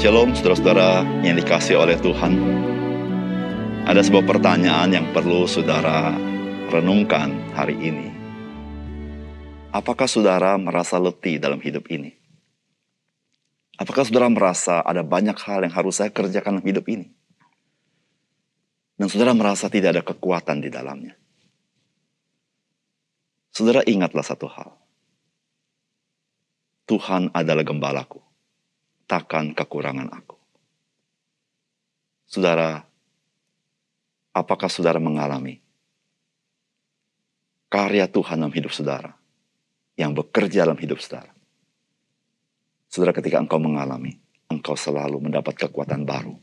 Shalom saudara-saudara yang dikasih oleh Tuhan. Ada sebuah pertanyaan yang perlu saudara renungkan hari ini. Apakah saudara merasa letih dalam hidup ini? Apakah saudara merasa ada banyak hal yang harus saya kerjakan dalam hidup ini? Dan saudara merasa tidak ada kekuatan di dalamnya. Saudara ingatlah satu hal. Tuhan adalah gembalaku takkan kekurangan aku. Saudara, apakah saudara mengalami karya Tuhan dalam hidup saudara yang bekerja dalam hidup saudara? Saudara, ketika engkau mengalami, engkau selalu mendapat kekuatan baru.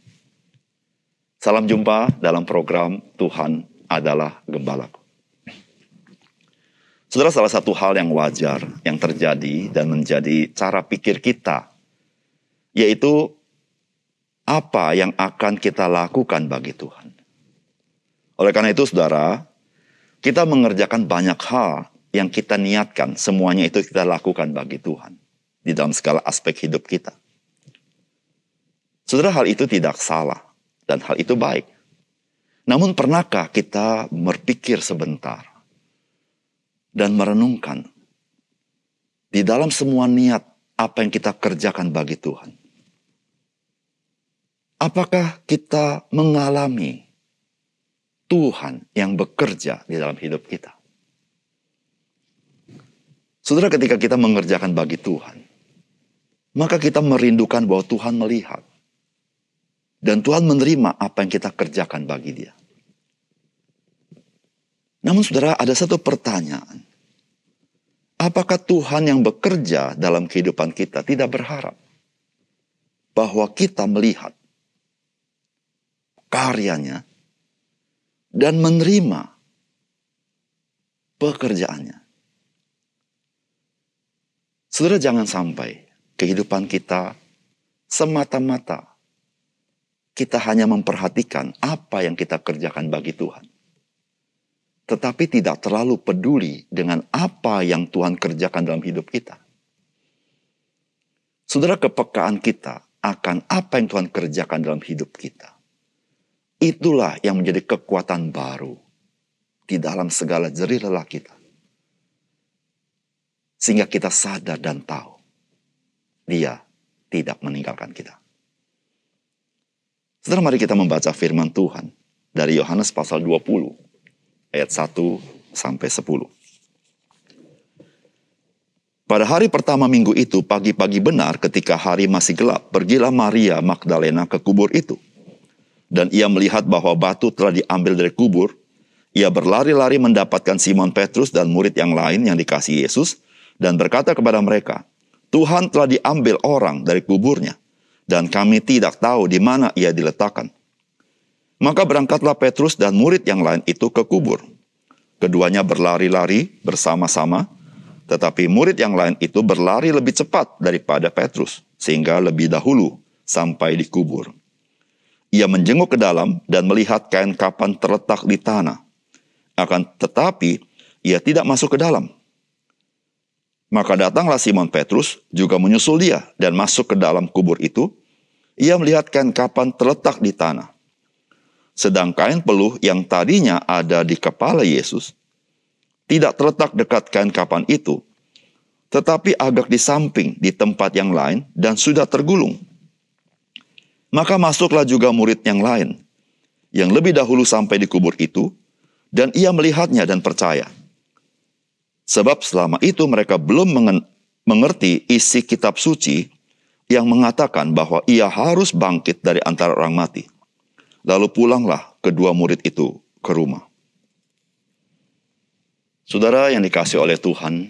Salam jumpa dalam program Tuhan adalah Gembalaku. Saudara, salah satu hal yang wajar yang terjadi dan menjadi cara pikir kita yaitu apa yang akan kita lakukan bagi Tuhan. Oleh karena itu, saudara, kita mengerjakan banyak hal yang kita niatkan, semuanya itu kita lakukan bagi Tuhan di dalam segala aspek hidup kita. Saudara, hal itu tidak salah dan hal itu baik. Namun, pernahkah kita berpikir sebentar dan merenungkan di dalam semua niat apa yang kita kerjakan bagi Tuhan? Apakah kita mengalami Tuhan yang bekerja di dalam hidup kita? Saudara, ketika kita mengerjakan bagi Tuhan, maka kita merindukan bahwa Tuhan melihat. Dan Tuhan menerima apa yang kita kerjakan bagi dia. Namun saudara, ada satu pertanyaan. Apakah Tuhan yang bekerja dalam kehidupan kita tidak berharap bahwa kita melihat karyanya dan menerima pekerjaannya. Saudara jangan sampai kehidupan kita semata-mata kita hanya memperhatikan apa yang kita kerjakan bagi Tuhan. Tetapi tidak terlalu peduli dengan apa yang Tuhan kerjakan dalam hidup kita. Saudara kepekaan kita akan apa yang Tuhan kerjakan dalam hidup kita Itulah yang menjadi kekuatan baru di dalam segala jerih lelah kita. Sehingga kita sadar dan tahu dia tidak meninggalkan kita. Setelah mari kita membaca firman Tuhan dari Yohanes pasal 20 ayat 1 sampai 10. Pada hari pertama minggu itu, pagi-pagi benar ketika hari masih gelap, pergilah Maria Magdalena ke kubur itu dan ia melihat bahwa batu telah diambil dari kubur, ia berlari-lari mendapatkan Simon Petrus dan murid yang lain yang dikasih Yesus dan berkata kepada mereka, Tuhan telah diambil orang dari kuburnya dan kami tidak tahu di mana ia diletakkan. Maka berangkatlah Petrus dan murid yang lain itu ke kubur. Keduanya berlari-lari bersama-sama, tetapi murid yang lain itu berlari lebih cepat daripada Petrus, sehingga lebih dahulu sampai di kubur. Ia menjenguk ke dalam dan melihat kain kapan terletak di tanah. Akan tetapi, ia tidak masuk ke dalam. Maka datanglah Simon Petrus juga menyusul dia dan masuk ke dalam kubur itu. Ia melihat kain kapan terletak di tanah. Sedang kain peluh yang tadinya ada di kepala Yesus tidak terletak dekat kain kapan itu, tetapi agak di samping di tempat yang lain dan sudah tergulung. Maka masuklah juga murid yang lain, yang lebih dahulu sampai di kubur itu, dan ia melihatnya dan percaya. Sebab selama itu mereka belum mengerti isi kitab suci yang mengatakan bahwa ia harus bangkit dari antara orang mati. Lalu pulanglah kedua murid itu ke rumah. Saudara yang dikasih oleh Tuhan,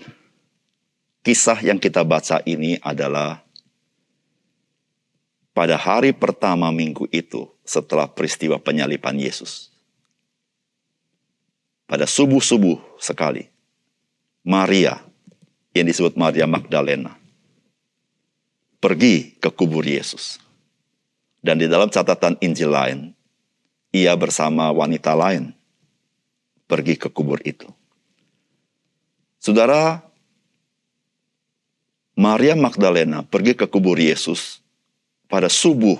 kisah yang kita baca ini adalah pada hari pertama minggu itu setelah peristiwa penyalipan Yesus. Pada subuh-subuh sekali, Maria yang disebut Maria Magdalena pergi ke kubur Yesus. Dan di dalam catatan Injil lain, ia bersama wanita lain pergi ke kubur itu. Saudara, Maria Magdalena pergi ke kubur Yesus pada subuh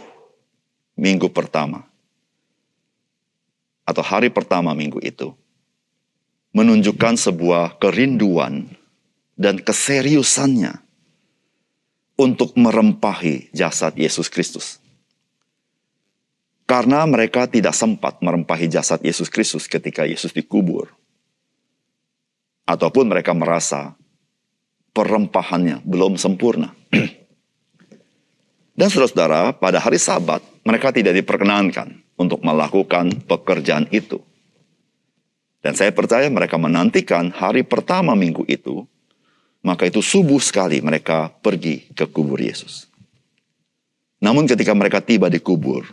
minggu pertama atau hari pertama minggu itu menunjukkan sebuah kerinduan dan keseriusannya untuk merempahi jasad Yesus Kristus. Karena mereka tidak sempat merempahi jasad Yesus Kristus ketika Yesus dikubur. Ataupun mereka merasa perempahannya belum sempurna. Dan saudara-saudara, pada hari sabat mereka tidak diperkenankan untuk melakukan pekerjaan itu. Dan saya percaya mereka menantikan hari pertama minggu itu, maka itu subuh sekali mereka pergi ke kubur Yesus. Namun ketika mereka tiba di kubur,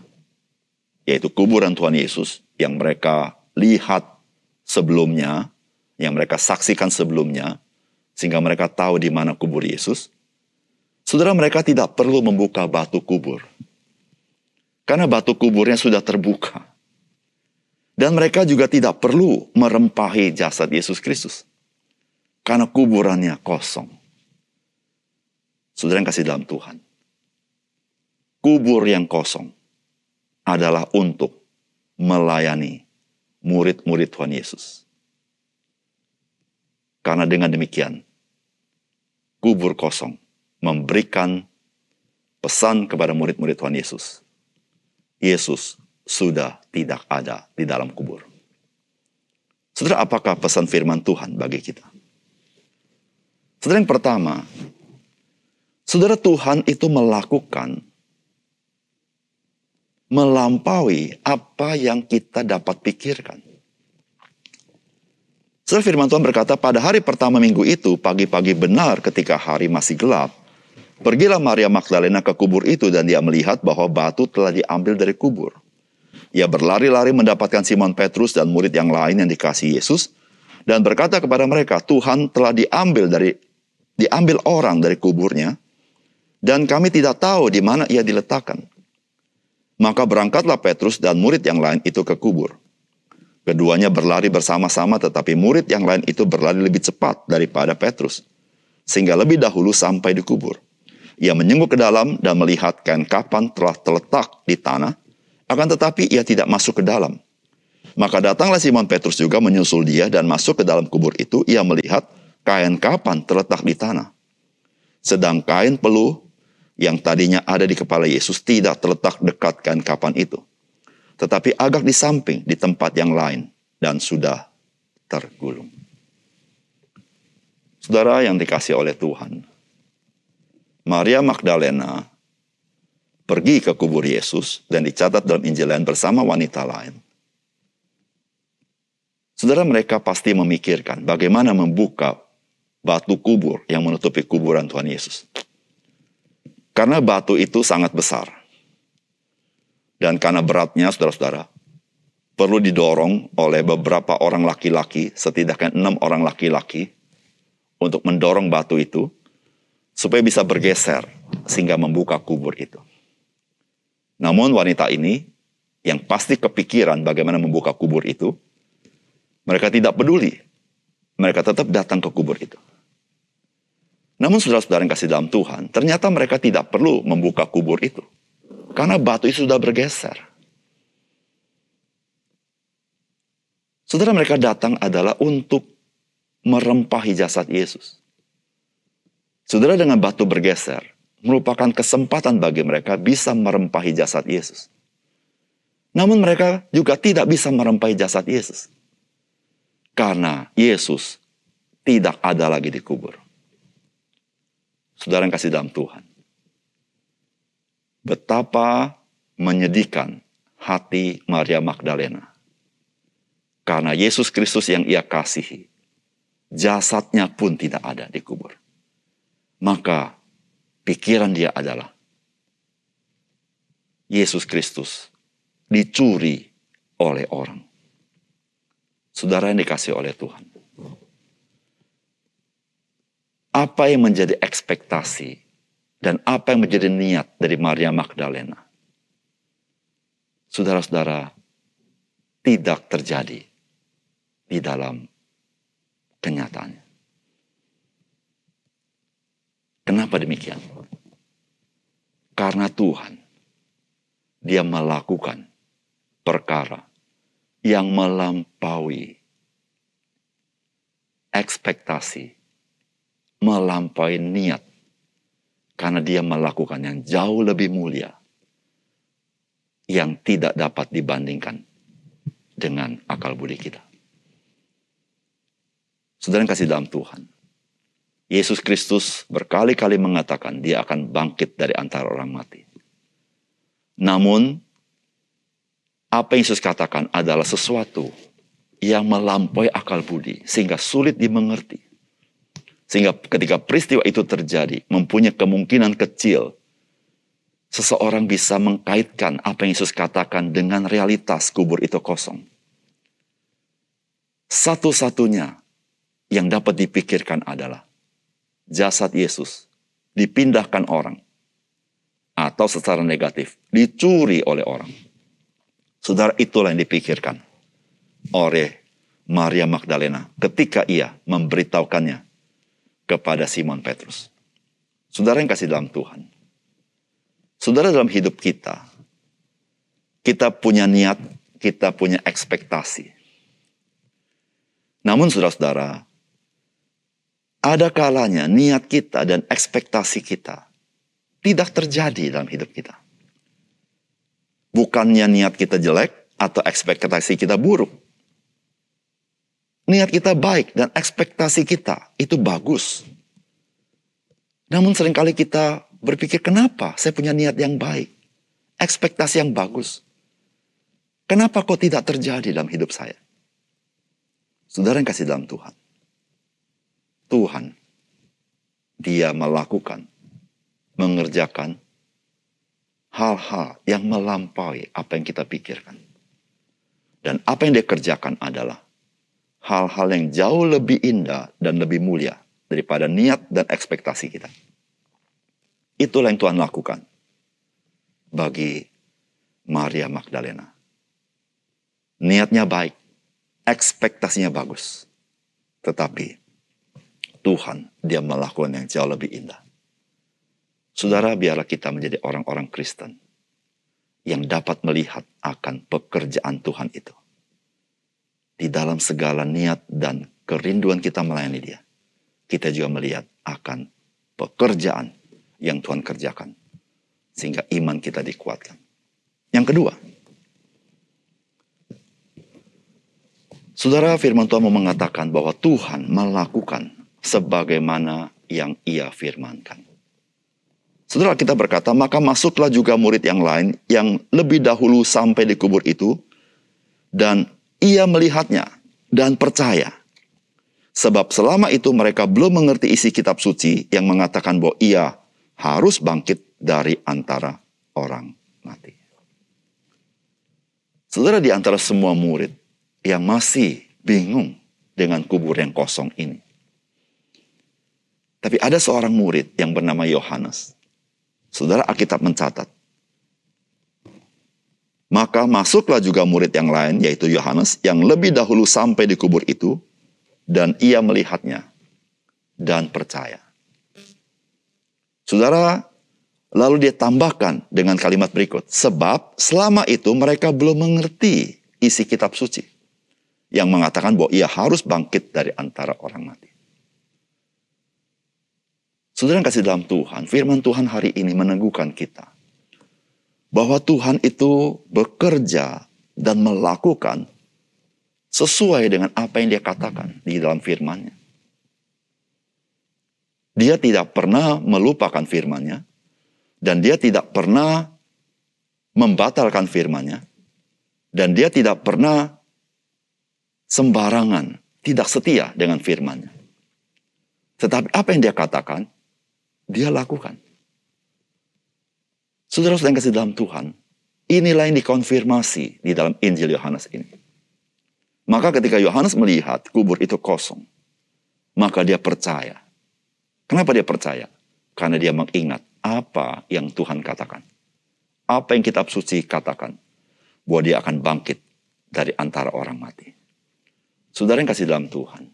yaitu kuburan Tuhan Yesus yang mereka lihat sebelumnya, yang mereka saksikan sebelumnya, sehingga mereka tahu di mana kubur Yesus. Saudara mereka tidak perlu membuka batu kubur. Karena batu kuburnya sudah terbuka. Dan mereka juga tidak perlu merempahi jasad Yesus Kristus. Karena kuburannya kosong. Saudara yang kasih dalam Tuhan. Kubur yang kosong adalah untuk melayani murid-murid Tuhan Yesus. Karena dengan demikian, kubur kosong memberikan pesan kepada murid-murid Tuhan Yesus. Yesus sudah tidak ada di dalam kubur. Saudara, apakah pesan firman Tuhan bagi kita? Saudara yang pertama, saudara Tuhan itu melakukan melampaui apa yang kita dapat pikirkan. Saudara firman Tuhan berkata, pada hari pertama minggu itu, pagi-pagi benar ketika hari masih gelap, pergilah Maria Magdalena ke kubur itu dan dia melihat bahwa batu telah diambil dari kubur. Ia berlari-lari mendapatkan Simon Petrus dan murid yang lain yang dikasih Yesus dan berkata kepada mereka, Tuhan telah diambil dari diambil orang dari kuburnya dan kami tidak tahu di mana ia diletakkan. Maka berangkatlah Petrus dan murid yang lain itu ke kubur. Keduanya berlari bersama-sama tetapi murid yang lain itu berlari lebih cepat daripada Petrus. Sehingga lebih dahulu sampai di kubur. Ia menyenguk ke dalam dan melihat kain kapan telah terletak di tanah. Akan tetapi ia tidak masuk ke dalam. Maka datanglah Simon Petrus juga menyusul dia dan masuk ke dalam kubur itu. Ia melihat kain kapan terletak di tanah. Sedang kain peluh yang tadinya ada di kepala Yesus tidak terletak dekat kain kapan itu, tetapi agak di samping di tempat yang lain dan sudah tergulung. Saudara yang dikasih oleh Tuhan, Maria Magdalena pergi ke kubur Yesus dan dicatat dalam Injil lain bersama wanita lain. Saudara mereka pasti memikirkan bagaimana membuka batu kubur yang menutupi kuburan Tuhan Yesus. Karena batu itu sangat besar. Dan karena beratnya, saudara-saudara, perlu didorong oleh beberapa orang laki-laki, setidaknya enam orang laki-laki, untuk mendorong batu itu, supaya bisa bergeser, sehingga membuka kubur itu. Namun wanita ini, yang pasti kepikiran bagaimana membuka kubur itu, mereka tidak peduli. Mereka tetap datang ke kubur itu. Namun saudara-saudara yang kasih dalam Tuhan, ternyata mereka tidak perlu membuka kubur itu. Karena batu itu sudah bergeser. Saudara mereka datang adalah untuk merempahi jasad Yesus. Saudara dengan batu bergeser merupakan kesempatan bagi mereka bisa merempahi jasad Yesus. Namun mereka juga tidak bisa merempahi jasad Yesus. Karena Yesus tidak ada lagi di kubur. Saudara yang kasih dalam Tuhan. Betapa menyedihkan hati Maria Magdalena. Karena Yesus Kristus yang ia kasihi, jasadnya pun tidak ada di kubur. Maka pikiran dia adalah, Yesus Kristus dicuri oleh orang. Saudara yang dikasih oleh Tuhan apa yang menjadi ekspektasi dan apa yang menjadi niat dari Maria Magdalena. Saudara-saudara, tidak terjadi di dalam kenyataannya. Kenapa demikian? Karena Tuhan dia melakukan perkara yang melampaui ekspektasi, melampaui niat, karena dia melakukan yang jauh lebih mulia, yang tidak dapat dibandingkan dengan akal budi kita. Saudara yang kasih dalam Tuhan, Yesus Kristus berkali-kali mengatakan dia akan bangkit dari antara orang mati. Namun, apa yang Yesus katakan adalah sesuatu yang melampaui akal budi sehingga sulit dimengerti. Sehingga ketika peristiwa itu terjadi, mempunyai kemungkinan kecil seseorang bisa mengkaitkan apa yang Yesus katakan dengan realitas kubur itu kosong. Satu-satunya yang dapat dipikirkan adalah jasad Yesus dipindahkan orang atau secara negatif dicuri oleh orang. Saudara itulah yang dipikirkan oleh Maria Magdalena ketika ia memberitahukannya kepada Simon Petrus. Saudara yang kasih dalam Tuhan. Saudara dalam hidup kita, kita punya niat, kita punya ekspektasi. Namun saudara-saudara, ada kalanya niat kita dan ekspektasi kita tidak terjadi dalam hidup kita. Bukannya niat kita jelek atau ekspektasi kita buruk niat kita baik dan ekspektasi kita itu bagus. Namun sering kali kita berpikir kenapa saya punya niat yang baik, ekspektasi yang bagus. Kenapa kok tidak terjadi dalam hidup saya? Saudara yang kasih dalam Tuhan. Tuhan, dia melakukan, mengerjakan hal-hal yang melampaui apa yang kita pikirkan. Dan apa yang dia kerjakan adalah hal-hal yang jauh lebih indah dan lebih mulia daripada niat dan ekspektasi kita. Itulah yang Tuhan lakukan bagi Maria Magdalena. Niatnya baik, ekspektasinya bagus. Tetapi Tuhan dia melakukan yang jauh lebih indah. Saudara, biarlah kita menjadi orang-orang Kristen yang dapat melihat akan pekerjaan Tuhan itu di dalam segala niat dan kerinduan kita melayani dia, kita juga melihat akan pekerjaan yang Tuhan kerjakan. Sehingga iman kita dikuatkan. Yang kedua, Saudara firman Tuhan mau mengatakan bahwa Tuhan melakukan sebagaimana yang ia firmankan. Saudara kita berkata, maka masuklah juga murid yang lain yang lebih dahulu sampai di kubur itu dan ia melihatnya dan percaya. Sebab selama itu mereka belum mengerti isi kitab suci yang mengatakan bahwa ia harus bangkit dari antara orang mati. Saudara di antara semua murid yang masih bingung dengan kubur yang kosong ini. Tapi ada seorang murid yang bernama Yohanes. Saudara Alkitab mencatat maka masuklah juga murid yang lain, yaitu Yohanes, yang lebih dahulu sampai di kubur itu, dan ia melihatnya dan percaya. Saudara, lalu dia tambahkan dengan kalimat berikut, sebab selama itu mereka belum mengerti isi kitab suci yang mengatakan bahwa ia harus bangkit dari antara orang mati. Saudara yang kasih dalam Tuhan, firman Tuhan hari ini meneguhkan kita bahwa Tuhan itu bekerja dan melakukan sesuai dengan apa yang dia katakan di dalam firman-Nya. Dia tidak pernah melupakan firman-Nya dan dia tidak pernah membatalkan firman-Nya dan dia tidak pernah sembarangan, tidak setia dengan firman-Nya. Tetapi apa yang dia katakan, dia lakukan. Saudara-saudara yang kasih dalam Tuhan, inilah yang dikonfirmasi di dalam Injil Yohanes ini. Maka ketika Yohanes melihat kubur itu kosong, maka dia percaya. Kenapa dia percaya? Karena dia mengingat apa yang Tuhan katakan. Apa yang kitab suci katakan. Bahwa dia akan bangkit dari antara orang mati. Saudara yang kasih dalam Tuhan.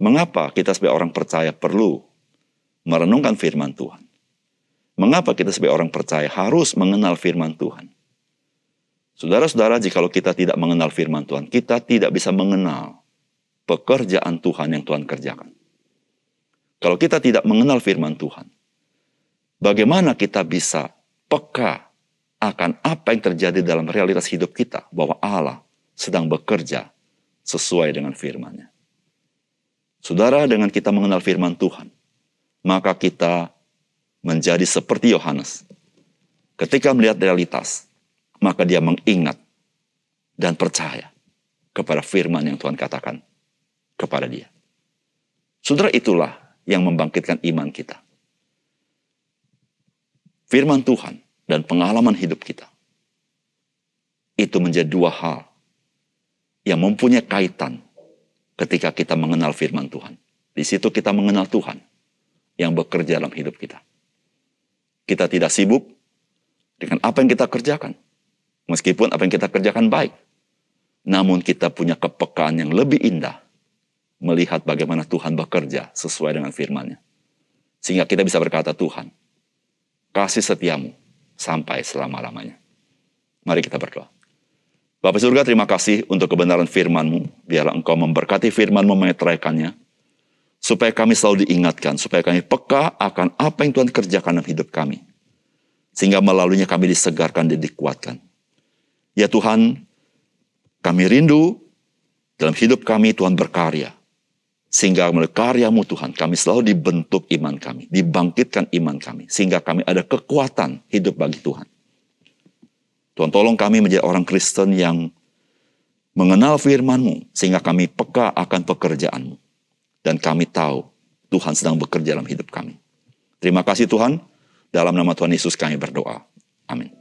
Mengapa kita sebagai orang percaya perlu merenungkan firman Tuhan? Mengapa kita sebagai orang percaya harus mengenal firman Tuhan? Saudara-saudara, jikalau kita tidak mengenal firman Tuhan, kita tidak bisa mengenal pekerjaan Tuhan yang Tuhan kerjakan. Kalau kita tidak mengenal firman Tuhan, bagaimana kita bisa peka akan apa yang terjadi dalam realitas hidup kita, bahwa Allah sedang bekerja sesuai dengan firman-Nya. Saudara, dengan kita mengenal firman Tuhan, maka kita menjadi seperti Yohanes. Ketika melihat realitas, maka dia mengingat dan percaya kepada firman yang Tuhan katakan kepada dia. Saudara itulah yang membangkitkan iman kita. Firman Tuhan dan pengalaman hidup kita. Itu menjadi dua hal yang mempunyai kaitan ketika kita mengenal firman Tuhan. Di situ kita mengenal Tuhan yang bekerja dalam hidup kita. Kita tidak sibuk dengan apa yang kita kerjakan Meskipun apa yang kita kerjakan baik. Namun kita punya kepekaan yang lebih indah. Melihat bagaimana Tuhan bekerja sesuai dengan firman-Nya. Sehingga kita bisa berkata, Tuhan, kasih setiamu sampai selama-lamanya. Mari kita berdoa. Bapak surga terima kasih untuk kebenaran firman-Mu. Biarlah Engkau memberkati firman-Mu. Supaya kami selalu diingatkan, supaya kami peka akan apa yang Tuhan kerjakan dalam hidup kami. Sehingga melaluinya kami disegarkan dan dikuatkan. Ya Tuhan, kami rindu dalam hidup kami Tuhan berkarya. Sehingga melalui karyamu Tuhan, kami selalu dibentuk iman kami, dibangkitkan iman kami. Sehingga kami ada kekuatan hidup bagi Tuhan. Tuhan tolong kami menjadi orang Kristen yang mengenal firman-Mu, sehingga kami peka akan pekerjaan-Mu. Dan kami tahu Tuhan sedang bekerja dalam hidup kami. Terima kasih Tuhan, dalam nama Tuhan Yesus kami berdoa. Amin.